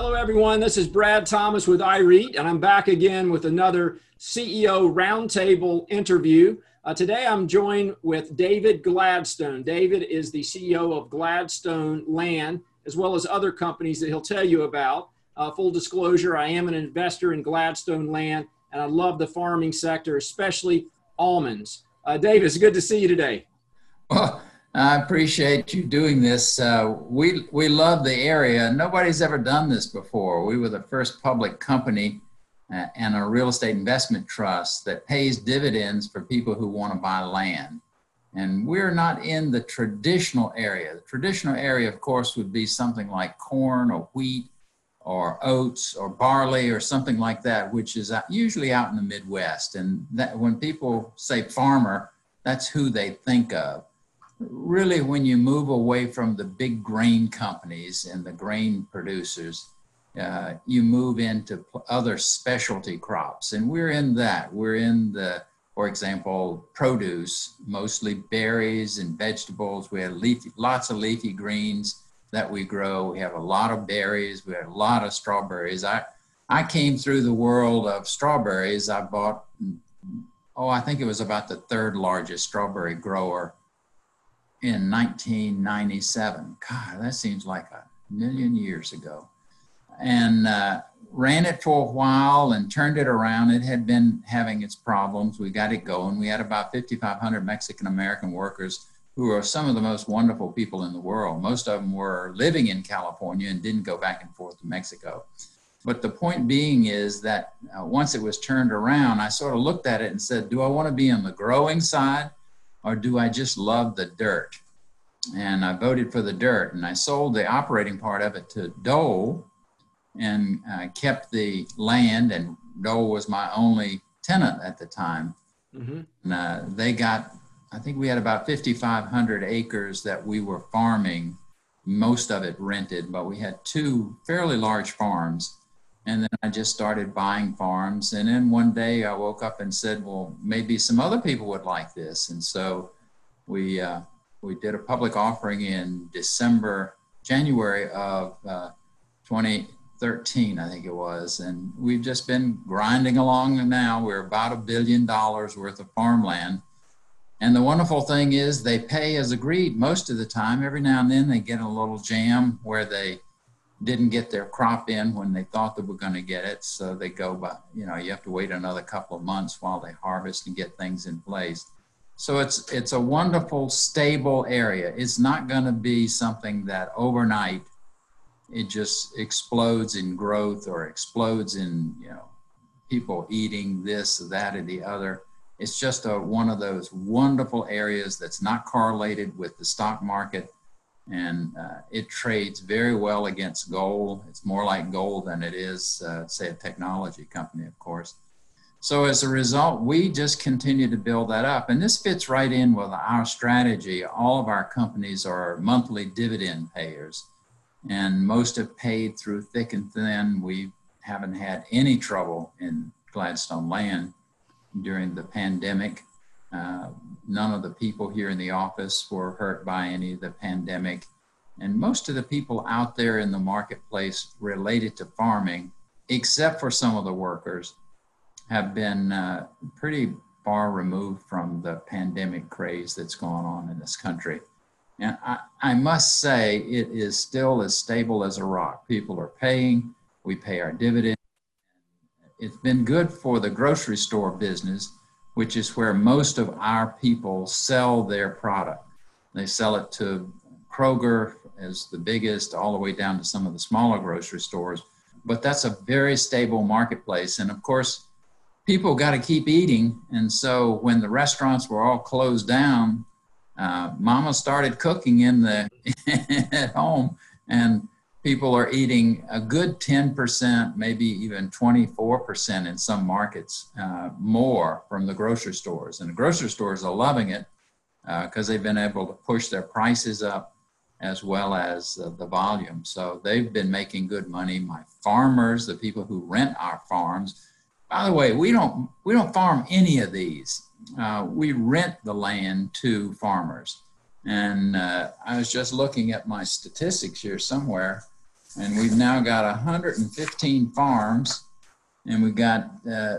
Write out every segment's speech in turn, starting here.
Hello, everyone. This is Brad Thomas with iREIT, and I'm back again with another CEO Roundtable interview. Uh, today, I'm joined with David Gladstone. David is the CEO of Gladstone Land, as well as other companies that he'll tell you about. Uh, full disclosure, I am an investor in Gladstone Land, and I love the farming sector, especially almonds. Uh, David, it's good to see you today. Well, I appreciate you doing this. Uh, we we love the area. Nobody's ever done this before. We were the first public company uh, and a real estate investment trust that pays dividends for people who want to buy land. And we're not in the traditional area. The traditional area, of course, would be something like corn or wheat or oats or barley or something like that, which is usually out in the Midwest. And that, when people say farmer, that's who they think of really when you move away from the big grain companies and the grain producers, uh, you move into other specialty crops. And we're in that. We're in the, for example, produce, mostly berries and vegetables. We have leafy, lots of leafy greens that we grow. We have a lot of berries. We have a lot of strawberries. I, I came through the world of strawberries. I bought, oh, I think it was about the third largest strawberry grower in 1997. God, that seems like a million years ago. And uh, ran it for a while and turned it around. It had been having its problems. We got it going. We had about 5,500 Mexican American workers who are some of the most wonderful people in the world. Most of them were living in California and didn't go back and forth to Mexico. But the point being is that uh, once it was turned around, I sort of looked at it and said, Do I want to be on the growing side or do I just love the dirt? And I voted for the dirt, and I sold the operating part of it to Dole, and uh, kept the land. And Dole was my only tenant at the time. Mm-hmm. And, uh, they got, I think we had about 5,500 acres that we were farming, most of it rented, but we had two fairly large farms and then I just started buying farms. And then one day I woke up and said, well, maybe some other people would like this. And so we, uh, we did a public offering in December, January of uh, 2013, I think it was. And we've just been grinding along now. We're about a billion dollars worth of farmland. And the wonderful thing is they pay as agreed most of the time. Every now and then they get a little jam where they didn't get their crop in when they thought they were going to get it. So they go, but you know, you have to wait another couple of months while they harvest and get things in place. So it's it's a wonderful, stable area. It's not going to be something that overnight it just explodes in growth or explodes in you know people eating this, that, or the other. It's just a one of those wonderful areas that's not correlated with the stock market and uh, it trades very well against gold. It's more like gold than it is, uh, say, a technology company, of course. So as a result, we just continue to build that up. And this fits right in with our strategy. All of our companies are monthly dividend payers, and most have paid through thick and thin. We haven't had any trouble in Gladstone Land during the pandemic. Uh, none of the people here in the office were hurt by any of the pandemic. And most of the people out there in the marketplace related to farming, except for some of the workers, have been uh, pretty far removed from the pandemic craze that's gone on in this country. And I, I must say, it is still as stable as a rock. People are paying, we pay our dividends. It's been good for the grocery store business which is where most of our people sell their product. They sell it to Kroger as the biggest, all the way down to some of the smaller grocery stores. But that's a very stable marketplace. And of course, people got to keep eating. And so when the restaurants were all closed down, uh, Mama started cooking in the at home, and people are eating a good 10%, maybe even 24% in some markets uh, more from the grocery stores. And the grocery stores are loving it because uh, they've been able to push their prices up as well as uh, the volume. So they've been making good money. My farmers, the people who rent our farms, by the way, we don't we don't farm any of these. Uh, we rent the land to farmers. And uh, I was just looking at my statistics here somewhere and we've now got 115 farms, and we've got. Uh,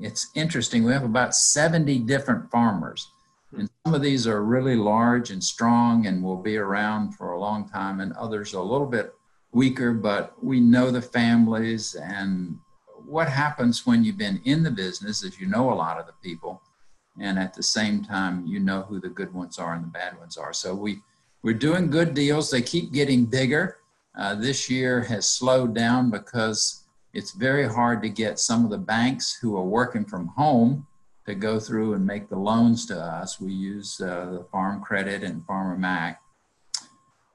it's interesting. We have about 70 different farmers, and some of these are really large and strong and will be around for a long time, and others a little bit weaker. But we know the families and what happens when you've been in the business is you know a lot of the people and at the same time you know who the good ones are and the bad ones are so we we're doing good deals they keep getting bigger uh, this year has slowed down because it's very hard to get some of the banks who are working from home to go through and make the loans to us we use uh, the farm credit and farmer mac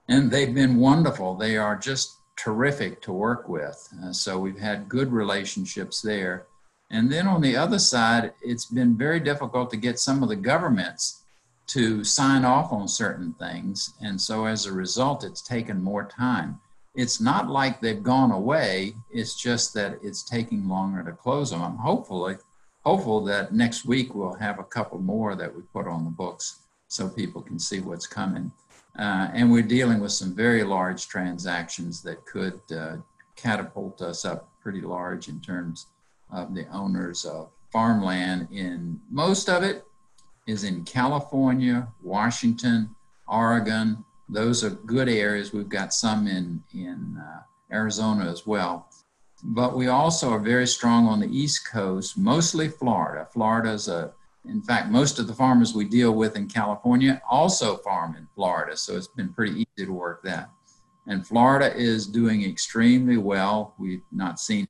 and they've been wonderful they are just terrific to work with. Uh, so we've had good relationships there. And then on the other side, it's been very difficult to get some of the governments to sign off on certain things. And so as a result, it's taken more time. It's not like they've gone away, it's just that it's taking longer to close them. I'm hopefully hopeful that next week we'll have a couple more that we put on the books so people can see what's coming. Uh, and we're dealing with some very large transactions that could uh, catapult us up pretty large in terms of the owners of farmland. In most of it is in California, Washington, Oregon. Those are good areas. We've got some in in uh, Arizona as well. But we also are very strong on the East Coast, mostly Florida. Florida is a in fact, most of the farmers we deal with in California also farm in Florida, so it's been pretty easy to work that. And Florida is doing extremely well. We've not seen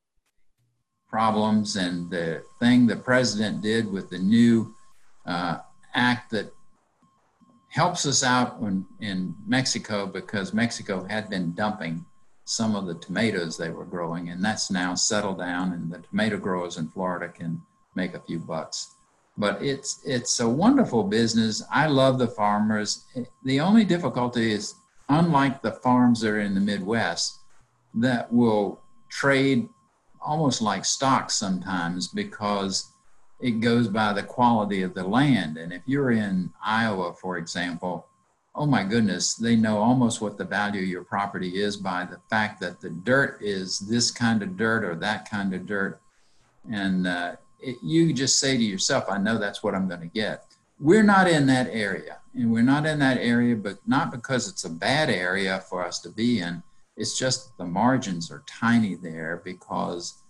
problems. And the thing the president did with the new uh, act that helps us out when, in Mexico because Mexico had been dumping some of the tomatoes they were growing, and that's now settled down, and the tomato growers in Florida can make a few bucks but it's it's a wonderful business. I love the farmers. The only difficulty is, unlike the farms that are in the Midwest, that will trade almost like stocks sometimes because it goes by the quality of the land. And if you're in Iowa, for example, oh my goodness, they know almost what the value of your property is by the fact that the dirt is this kind of dirt or that kind of dirt. And uh, it, you just say to yourself, I know that's what I'm going to get. We're not in that area. And we're not in that area, but not because it's a bad area for us to be in. It's just the margins are tiny there because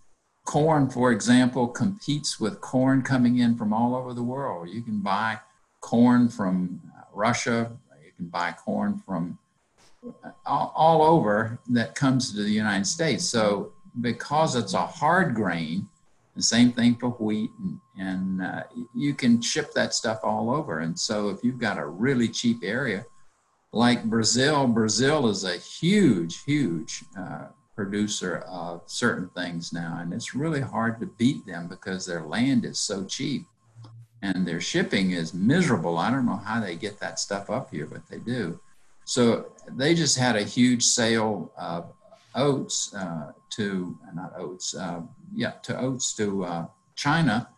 corn, for example, competes with corn coming in from all over the world. You can buy corn from Russia, you can buy corn from all, over that comes to the United States. So, because it's a hard grain, the same thing for wheat, and, and uh, you can ship that stuff all over. And so, if you've got a really cheap area like Brazil, Brazil is a huge, huge uh, producer of certain things now, and it's really hard to beat them because their land is so cheap and their shipping is miserable. I don't know how they get that stuff up here, but they do. So they just had a huge sale of oats uh, to not oats, uh, yeah, to oats to uh, China,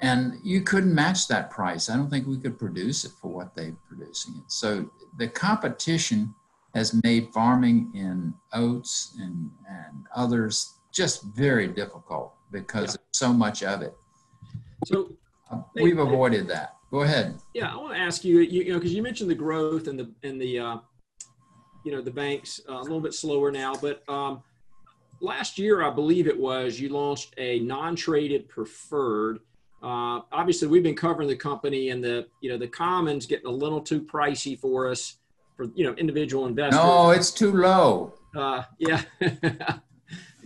and you couldn't match that price. I don't think we could produce it for what they're producing it. So the competition has made farming in oats and, and others just very difficult because yeah. so much of it. So uh, we've avoided that. Go ahead. Yeah, I want to ask you, you, you know, because you mentioned the growth and the and the uh, you know the banks uh, a little bit slower now, but um, last year, I believe it was, you launched a non-traded preferred. Uh, obviously, we've been covering the company, and the you know the commons getting a little too pricey for us for you know individual investors. No, it's too low. Uh, yeah,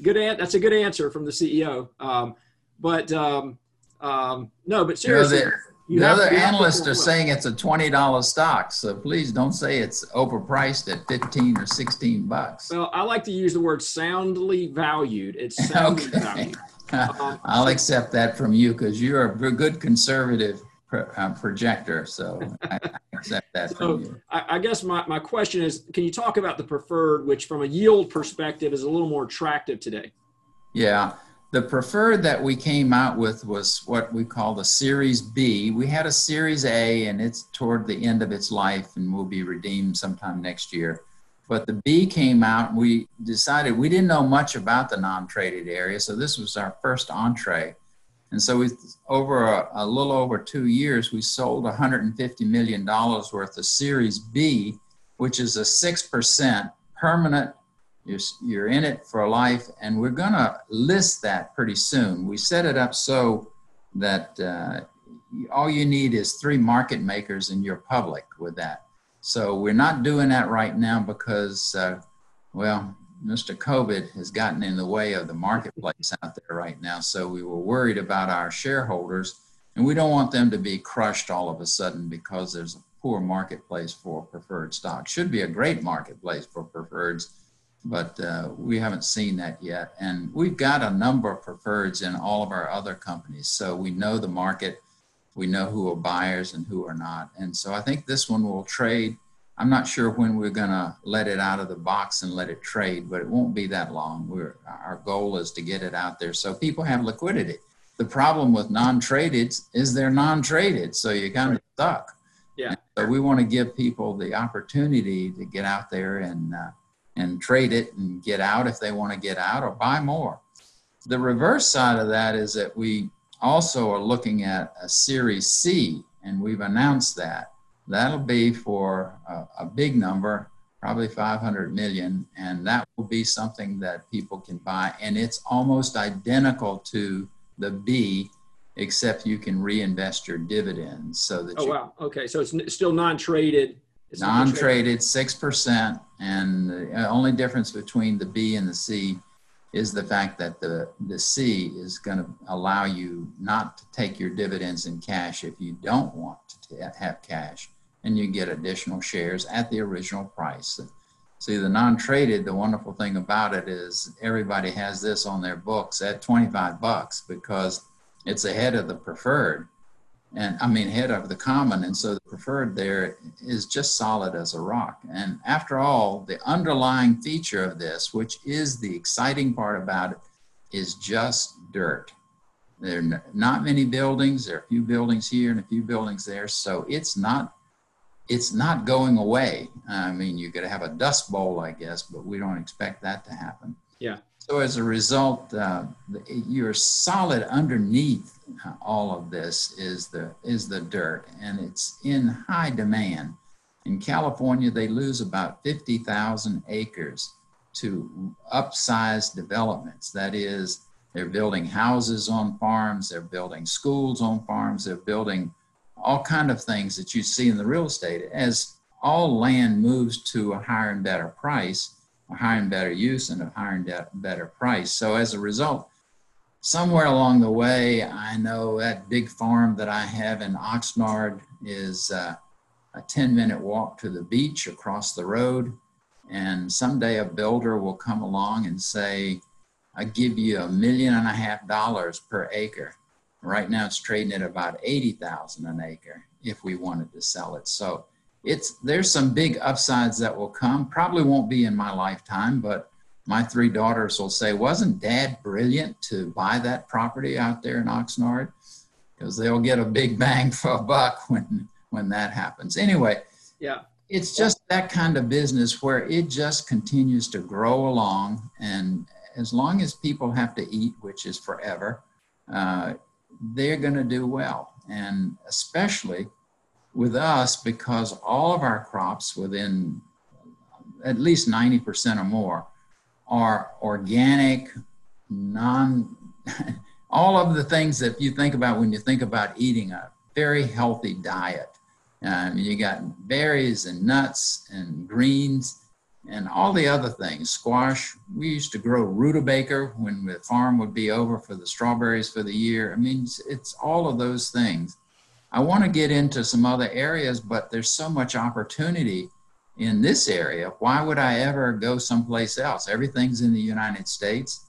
good. An- that's a good answer from the CEO. Um, but um, um, no, but seriously. You know, you the other analysts are saying it's a twenty dollar stock, so please don't say it's overpriced at fifteen or sixteen bucks. Well, I like to use the word soundly valued. It's soundly okay. valued. Um, I'll accept that from you because you're a good conservative pro, uh, projector, so I, accept that so. I, I guess my, my question is, can you talk about the preferred, which from a yield perspective is a little more attractive today? Yeah. The preferred that we came out with was what we call the Series B. We had a Series A, and it's toward the end of its life and will be redeemed sometime next year But the B came out, and we decided we didn't know much about the non traded area. So this was our first entree. And so over a, a little over two years, we sold $150 million worth of Series B, which is a 6% permanent you're, you're in it for life, and we're going to list that pretty soon. We set it up so that uh, all you need is three market makers and you're public with that. So we're not doing that right now because, uh, well, Mr. COVID has gotten in the way of the marketplace out there right now. So we were worried about our shareholders, and we don't want them to be crushed all of a sudden because there's a poor marketplace for preferred stock. Should be a great marketplace for preferreds, but uh, we haven't seen that yet. And we've got a number of preferreds in all of our other companies, so we know the market we know who are buyers and who are not. And so I think this one will trade. I'm not sure when we're going to let it out of the box and let it trade, but it won't be that long. We're, our goal is to get it out there so people have liquidity. The problem with non-traded is they're non-traded, so you're kind of stuck. Yeah. so we want to give people the opportunity to get out there and uh, and trade it and get out if they want to get out or buy more. The reverse side of that is that we also are looking at a Series C, and we've announced that. That'll be for a, a, big number, probably 500 million, and that will be something that people can buy. And it's almost identical to the B, except you can reinvest your dividends so that. Oh wow! Okay, so it's still non-traded. It's non-traded, six percent, and the uh, only difference between the B and the C is the fact that the, the C is going to allow you not to take your dividends in cash if you don't want to have cash, and you get additional shares at the original price. See, the non-traded, the wonderful thing about it is everybody has this on their books at 25 bucks because it's ahead of the preferred and I mean head of the common, and so the preferred there is just solid as a rock. And after all, the underlying feature of this, which is the exciting part about it, is just dirt. There are not many buildings. There are a few buildings here and a few buildings there, so it's not it's not going away. I mean, you could have a dust bowl, I guess, but we don't expect that to happen. Yeah. So as a result, uh, you're solid underneath all of this is the is the dirt, and it's in high demand. In California, they lose about 50,000 acres to upsize developments. That is, they're building houses on farms, they're building schools on farms, they're building all kind of things that you see in the real estate. As all land moves to a higher and better price, higher and better use, and a higher and better price. So as a result, somewhere along the way, I know that big farm that I have in Oxnard is uh, a 10 minute walk to the beach across the road. And someday a builder will come along and say, I give you a million and a half dollars per acre. Right now it's trading at about 80,000 an acre if we wanted to sell it. So it's there's some big upsides that will come. Probably won't be in my lifetime, but my three daughters will say, Wasn't dad brilliant to buy that property out there in Oxnard? Because they'll get a big bang for a buck when when that happens. Anyway, yeah. It's just that kind of business where it just continues to grow along. And as long as people have to eat, which is forever, uh, they're going to do well. And especially with us, because all of our crops within at least 90% or more are organic, non, all of the things that you think about when you think about eating a very healthy diet. Um, you got berries and nuts and greens and all the other things. Squash. We used to grow rutabaga when the farm would be over for the strawberries for the year. I mean, it's, it's all of those things. I want to get into some other areas, but there's so much opportunity in this area, why would I ever go someplace else? Everything's in the United States.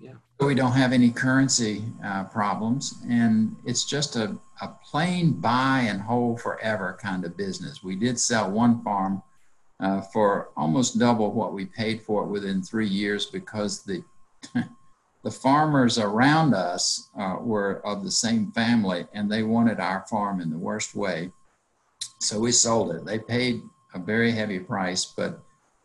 Yeah. We don't have any currency uh, problems, and it's just a, a plain buy and hold forever kind of business. We did sell one farm uh, for almost double what we paid for it within three years because the the farmers around us uh, were of the same family and they wanted our farm in the worst way. So we sold it. They paid a very heavy price, but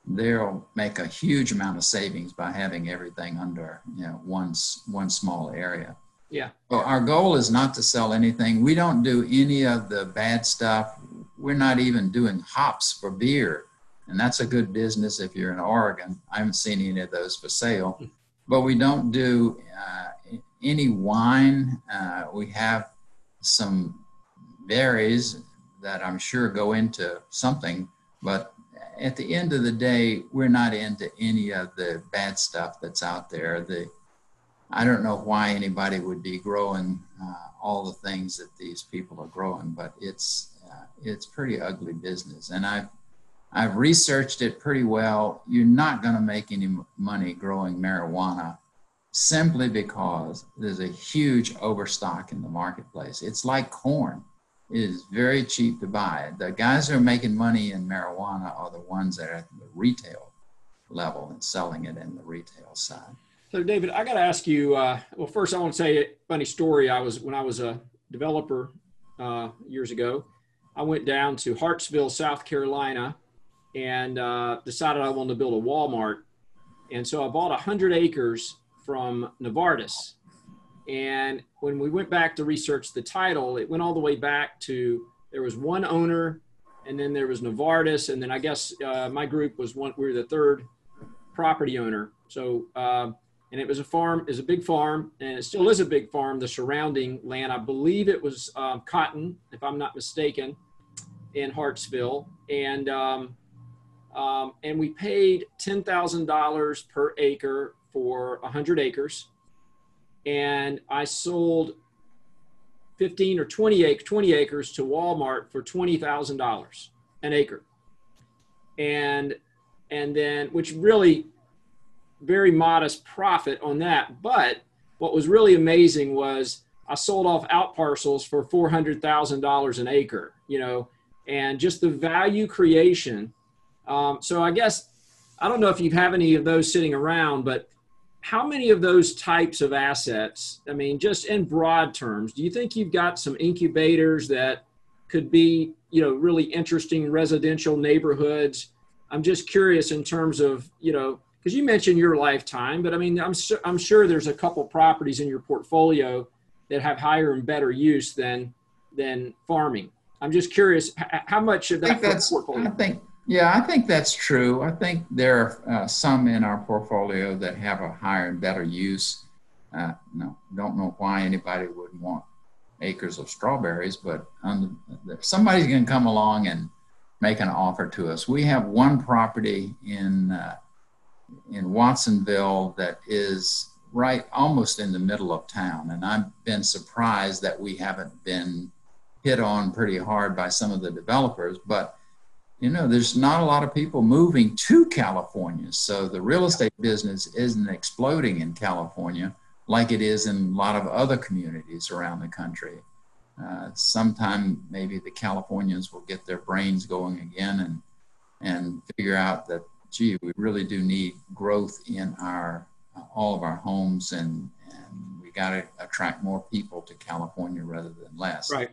they'll make a huge amount of savings by having everything under you know one one small area. Yeah. Well, our goal is not to sell anything. We don't do any of the bad stuff. We're not even doing hops for beer, and that's a good business if you're in Oregon. I haven't seen any of those for sale, but we don't do uh, any wine. Uh, we have some berries that I'm sure go into something, but at the end of the day, we're not into any of the bad stuff that's out there. The I don't know why anybody would be growing uh, all the things that these people are growing, but it's uh, it's pretty ugly business. And I've I've researched it pretty well. You're not going to make any money growing marijuana simply because there's a huge overstock in the marketplace. It's like corn It is very cheap to buy. The guys who are making money in marijuana are the ones that are at the retail level and selling it in the retail side. So, David, I got to ask you. Uh, well, first, I want to say a funny story. I was when I was a developer uh, years ago. I went down to Hartsville, South Carolina, and uh, decided I wanted to build a Walmart. And so I bought 100 acres from Novartis and when we went back to research the title, it went all the way back to there was one owner, and then there was Novartis, and then I guess uh, my group was one. We were the third property owner. So, uh, and it was a farm, is a big farm, and it still is a big farm. The surrounding land, I believe it was um, cotton, if I'm not mistaken, in Hartsville, and um, um, and we paid ten thousand dollars per acre for hundred acres and I sold 15 or 20 acres, 20 acres to Walmart for $20,000 an acre. And and then which really very modest profit on that, but what was really amazing was I sold off out parcels for $400,000 an acre, you know, and just the value creation. Um, so I guess I don't know if you have any of those sitting around, but how many of those types of assets, I mean, just in broad terms, do you think you've got some incubators that could be, you know, really interesting residential neighborhoods? I'm just curious in terms of, you know, because you mentioned your lifetime, but I mean, I'm, su- I'm sure there's a couple properties in your portfolio that have higher and better use than than farming. I'm just curious how much of that I think portfolio. I think yeah, I think that's true. I think there are uh, some in our portfolio that have a higher and better use. Uh, no, don't know why anybody would want acres of strawberries, but somebody's going to come along and make an offer to us. We have one property in uh, in Watsonville that is right almost in the middle of town, and I've been surprised that we haven't been hit on pretty hard by some of the developers, but you know, there's not a lot of people moving to California. So the real estate business isn't exploding in California like it is in a lot of other communities around the country. Uh, sometime maybe the Californians will get their brains going again and and figure out that gee, we really do need growth in our uh, all of our homes and and we got to attract more people to California rather than less. Right.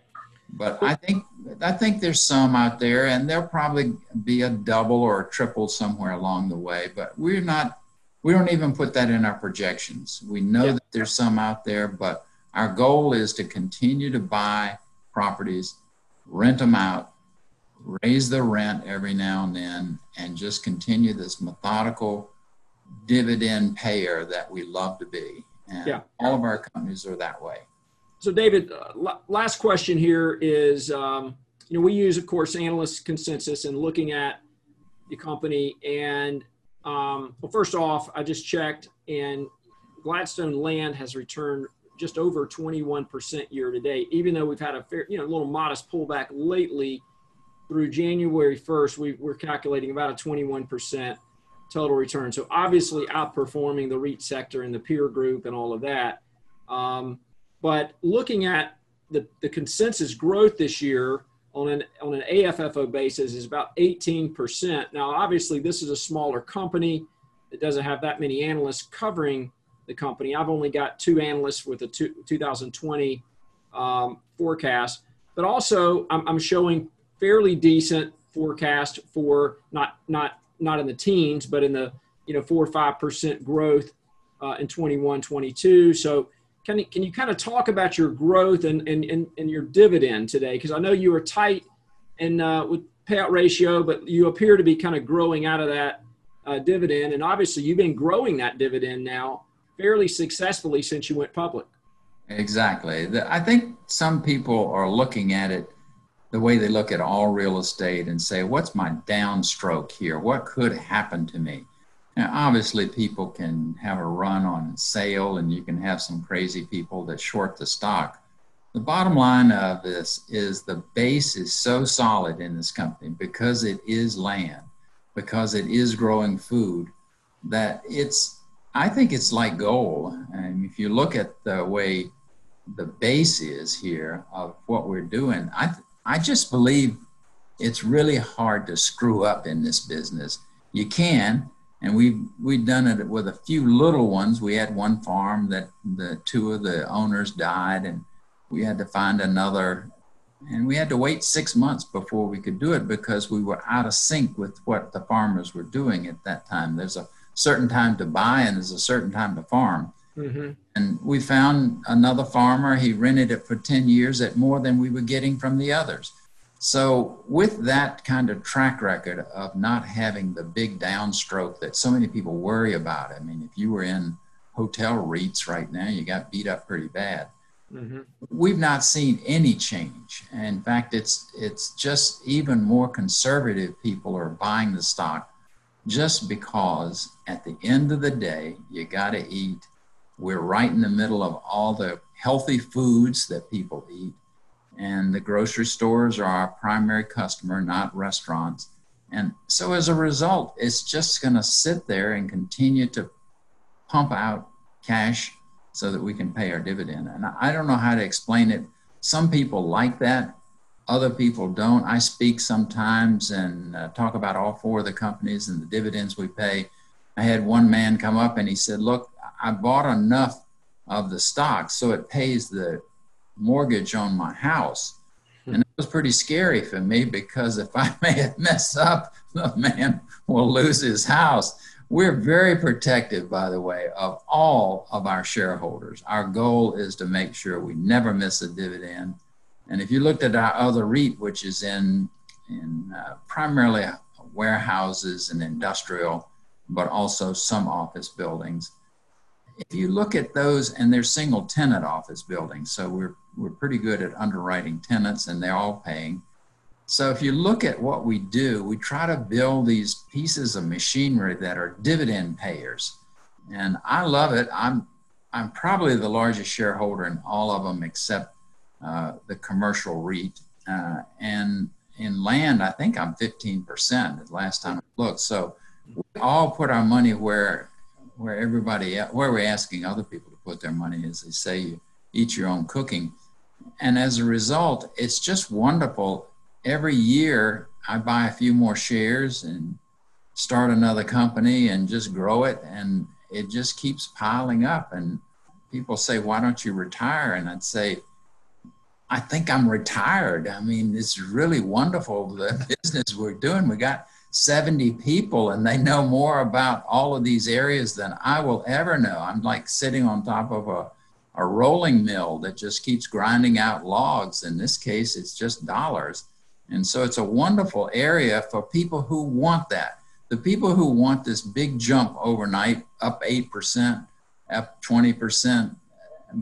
But I think I think there's some out there, and there'll probably be a double or a triple somewhere along the way. But we're not. We don't even put that in our projections. We know yeah. that there's some out there, but our goal is to continue to buy properties, rent them out, raise the rent every now and then, and just continue this methodical dividend payer that we love to be. And yeah. all of our companies are that way. So, David, uh, last question here is um, you know, we use, of course, analyst consensus and looking at the company. And um, well, first off, I just checked, and Gladstone Land has returned just over 21% year to date, even though we've had a fair, you know, a little modest pullback lately through January 1st, we, we're calculating about a 21% total return. So obviously outperforming the REIT sector and the peer group and all of that. Um, but looking at the, the consensus growth this year on an, on an AFFO basis is about 18%. Now, obviously, this is a smaller company that doesn't have that many analysts covering the company. I've only got two analysts with a two, 2020 um, forecast, but also I'm, I'm showing fairly decent forecast for not not not in the teens, but in the you know four or five percent growth uh, in 21, 22. So can you, can you kind of talk about your growth and and, and, and your dividend today? Because I know you were tight and uh, with payout ratio, but you appear to be kind of growing out of that uh, dividend, and obviously you've been growing that dividend now fairly successfully since you went public. Exactly. I think some people are looking at it the way they look at all real estate and say, what's my downstroke here? What could happen to me? Now, obviously, people can have a run on sale and you can have some crazy people that short the stock. The bottom line of this is the base is so solid in this company because it is land, because it is growing food, that it's, I think it's like gold. And if you look at the way the base is here of what we're doing, I, I just believe it's really hard to screw up in this business. You can, and we've we've done it with a few little ones. We had one farm that the two of the owners died, and we had to find another, and we had to wait six months before we could do it because we were out of sync with what the farmers were doing at that time. There's a certain time to buy, and there's a certain time to farm. Mm-hmm. And we found another farmer, he rented it for 10 years at more than we were getting from the others. So, with that kind of track record of not having the big downstroke that so many people worry about, I mean, if you were in hotel REITs right now, you got beat up pretty bad. Mm-hmm. We've not seen any change. In fact, it's it's just even more conservative people are buying the stock just because at the end of the day, you got to eat we're right in the middle of all the healthy foods that people eat. And the grocery stores are our primary customer, not restaurants. And so as a result, it's just going to sit there and continue to pump out cash so that we can pay our dividend. And I don't know how to explain it. Some people like that, other people don't. I speak sometimes and uh, talk about all four of the companies and the dividends we pay. I had one man come up and he said, Look, I bought enough of the stock so it pays the mortgage on my house. Hmm. And it was pretty scary for me because if I may mess up, the man will lose his house. We're very protective, by the way, of all of our shareholders. Our goal is to make sure we never miss a dividend. And if you looked at our other REIT, which is in, in uh, primarily warehouses and industrial, but also some office buildings, if you look at those, and they're single tenant office buildings, so we're, we're pretty good at underwriting tenants and they're all paying. So if you look at what we do, we try to build these pieces of machinery that are dividend payers. And I love it. I'm, I'm probably the largest shareholder in all of them except uh, the commercial REIT. Uh, and in land, I think I'm 15% the last time I looked. So we all put our money where where everybody where we're asking other people to put their money is they say you eat your own cooking and as a result it's just wonderful. Every year i buy a few more shares and start another company and just grow it. And it just keeps piling up. And people say why don't you retire? And i'd say i think i'm retired. I mean it's really wonderful the business we're doing. We got 70 people and they know more about all of these areas than I will ever know. I'm like sitting on top of a, a rolling mill that just keeps grinding out logs. In this case, it's just dollars. And so it's a wonderful area for people who want that. The people who want this big jump overnight, up 8%, up 20%,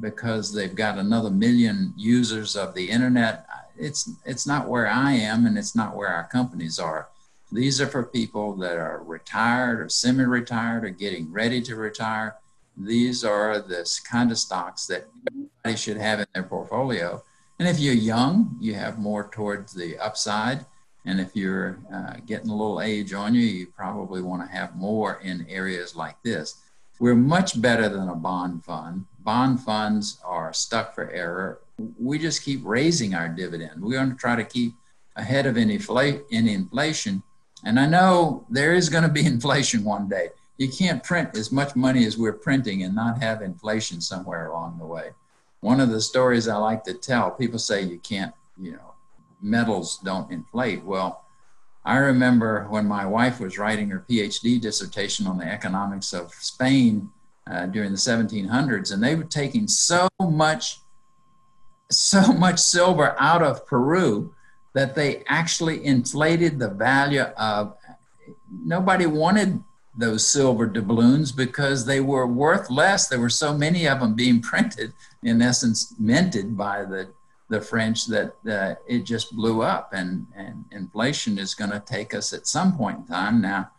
because they've got another million users of the internet, it's, it's not where I am and it's not where our companies are these are for people that are retired or semi retired or getting ready to retire. These are the kind of stocks that everybody should have in their portfolio. And if you're young, you have more towards the upside. And if you're uh, getting a little age on you, you probably want to have more in areas like this. We're much better than a bond fund. Bond funds are stuck for error. We just keep raising our dividend. We're going to try to keep ahead of any, any inflation and I know there is going to be inflation one day. You can't print as much money as we're printing and not have inflation somewhere along the way. One of the stories I like to tell people say you can't, you know, metals don't inflate. Well, I remember when my wife was writing her PhD dissertation on the economics of Spain uh, during the 1700s, and they were taking so much, so much silver out of Peru that they actually inflated the value of. Nobody wanted those silver doubloons because they were worth less. There were so many of them being printed, in essence, minted by the the French that uh, it just blew up, and and inflation is going to take us at some point in time. Now,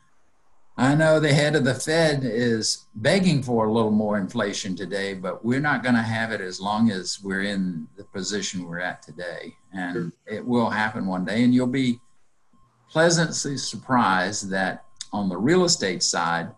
I know the head of the Fed is begging for a little more inflation today, but we're not going to have it as long as we're in the position we're at today, and sure. it will happen one day, and you'll be pleasantly surprised that on the real estate side,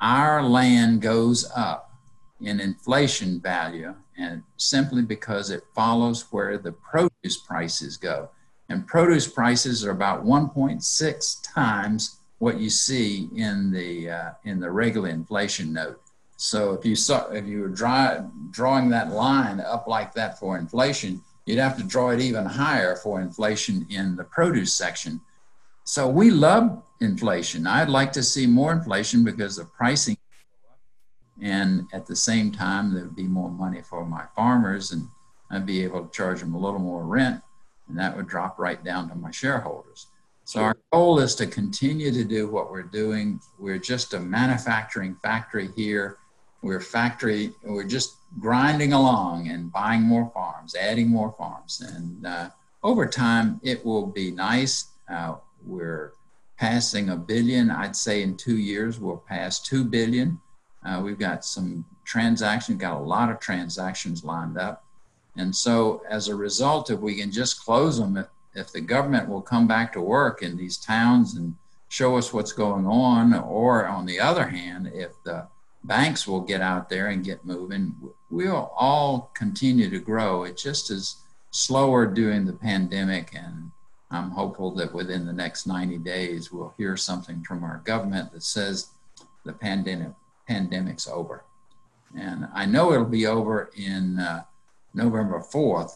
our land goes up in inflation value and simply because it follows where the produce prices go. And produce prices are about 1.6 times what you see in the uh, in the regular inflation note. So if you saw if you were drawing that line up like that for inflation, you'd have to draw it even higher for inflation in the produce section. So we love inflation. I'd like to see more inflation because the pricing and at the same time there would be more money for my farmers and I'd be able to charge them a little more rent and that would drop right down to my shareholders. So our goal is to continue to do what we're doing. We're just a manufacturing factory here. We're factory, we're just grinding along and buying more farms, adding more farms. And uh, over time, it will be nice. Uh, we're passing a billion. I'd say in two years, we'll pass 2 billion. Uh, we've got some transactions, got a lot of transactions lined up. And so as a result, if we can just close them, if, if the government will come back to work in these towns and show us what's going on, or on the other hand, if the banks will get out there and get moving, we'll all continue to grow. It just is slower during the pandemic and I'm hopeful that within the next 90 days, we'll hear something from our government that says the pandemic, pandemic's over. And I know it'll be over in uh, November 4th,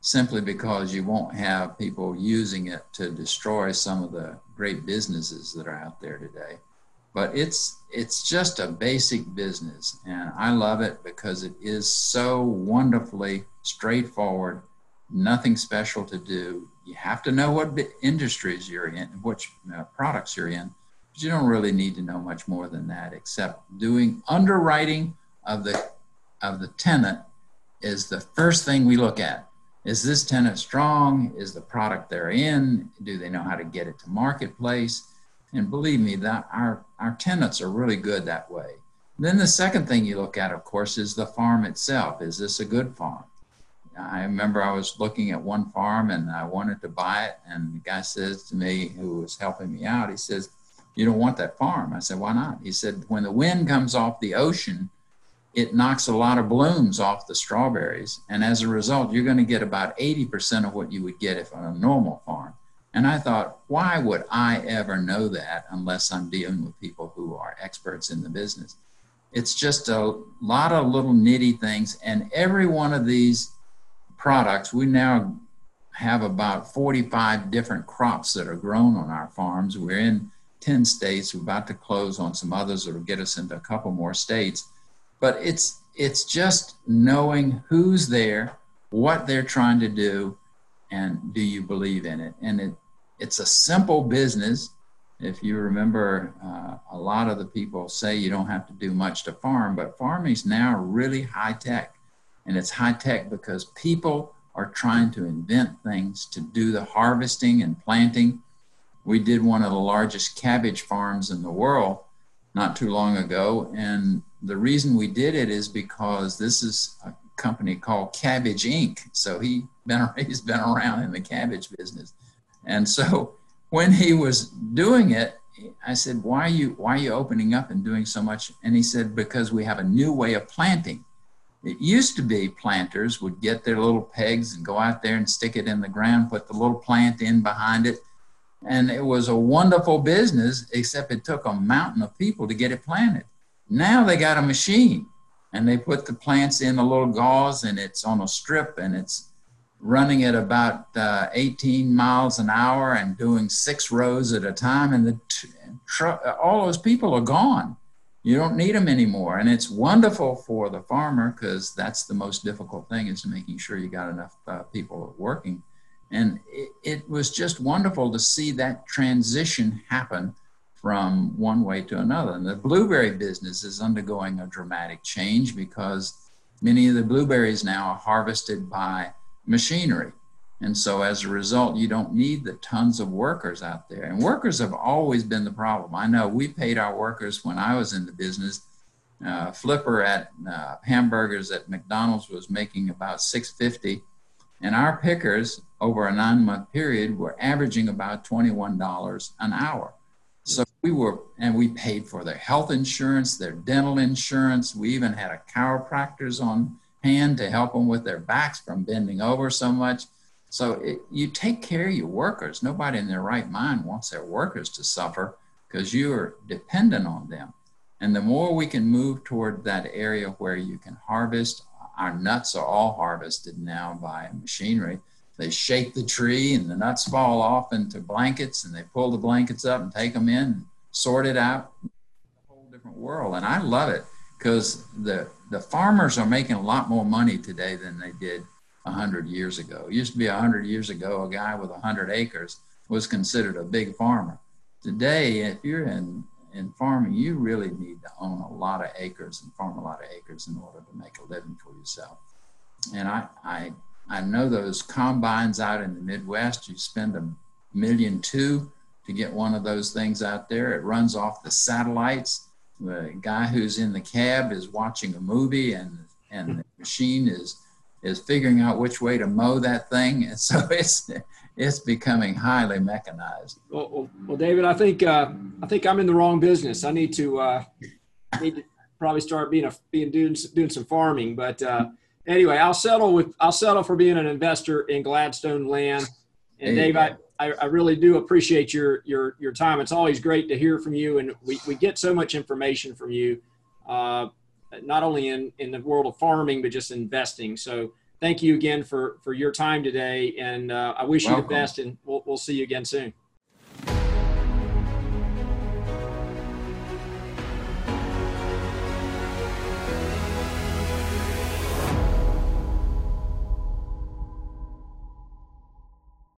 simply because you won't have people using it to destroy some of the great businesses that are out there today. But it's it's just a basic business, and I love it because it is so wonderfully straightforward, nothing special to do you have to know what industries you're in, which uh, products you're in, but you don't really need to know much more than that, except doing underwriting of the of the tenant is the first thing we look at. Is this tenant strong? Is the product they're in? Do they know how to get it to marketplace? And believe me, that our, our tenants are really good that way. Then the second thing you look at, of course, is the farm itself. Is this a good farm? I remember I was looking at one farm and I wanted to buy it. And the guy says to me, who was helping me out, he says, You don't want that farm. I said, Why not? He said, When the wind comes off the ocean, it knocks a lot of blooms off the strawberries. And as a result, you're going to get about 80% of what you would get if on a normal farm. And I thought, why would I ever know that unless I'm dealing with people who are experts in the business? It's just a lot of little nitty things. And every one of these products, we now have about 45 different crops that are grown on our farms. We're in 10 states. We're about to close on some others that will get us into a couple more states. But it's it's just knowing who's there, what they're trying to do, and do you believe in it? And it it's a simple business. If you remember, uh, a lot of the people say you don't have to do much to farm, but farming is now really high tech and it's high tech because people are trying to invent things to do the harvesting and planting. We did one of the largest cabbage farms in the world not too long ago, and the reason we did it is because this is a company called Cabbage Inc. So he been he's been around in the cabbage business, and so when he was doing it, I said, "Why are you why are you opening up and doing so much?" And he said, "Because we have a new way of planting." It used to be planters would get their little pegs and go out there and stick it in the ground, put the little plant in behind it. And it was a wonderful business, except it took a mountain of people to get it planted. Now they got a machine and they put the plants in a little gauze and it's on a strip and it's running at about uh, 18 miles an hour and doing six rows at a time, and the tr- all those people are gone. You don't need them anymore, and it's wonderful for the farmer because that's the most difficult thing is making sure you got enough uh, people working. And it, it was just wonderful to see that transition happen from one way to another. And the blueberry business is undergoing a dramatic change because many of the blueberries now are harvested by machinery. And so as a result, you don't need the tons of workers out there. And workers have always been the problem. I know we paid our workers when I was in the business. Uh, flipper at uh, hamburgers at McDonald's was making about 650 and our pickers over a nine month period were averaging about $21 an hour. So we were, and we paid for their health insurance, their dental insurance. We even had a chiropractors on hand to help them with their backs from bending over so much. So it, you take care of your workers. Nobody in their right mind wants their workers to suffer because you are dependent on them. And the more we can move toward that area where you can harvest, our nuts are all harvested now by machinery. They shake the tree and the nuts fall off into blankets and they pull the blankets up and take them in sort it out. A whole different world. And I love it because the the farmers are making a lot more money today than they did 100 years ago. It used to be 100 years ago, a guy with 100 acres was considered a big farmer. Today, if you're in, in farming, you really need to own a lot of acres and farm a lot of acres in order to make a living for yourself. And I, I, I know those combines out in the Midwest, you spend a million two to get one of those things out there. It runs off the satellites the guy who's in the cab is watching a movie and and the machine is is figuring out which way to mow that thing. And so it's it's becoming highly mechanized. Well, well, well david i think uh, i think i'm in the wrong business. I need to uh, need to probably start being a being doing doing some farming. But uh, anyway i'll settle with i'll settle for being an investor in gladstone land. And dave I, I, I, really do appreciate your your your time. It's always great to hear from you, and we, we get so much information from you, uh, not only in in the world of farming but just investing. So thank you again for for your time today, and uh, I wish Welcome. you the best, and we'll we'll see you again soon.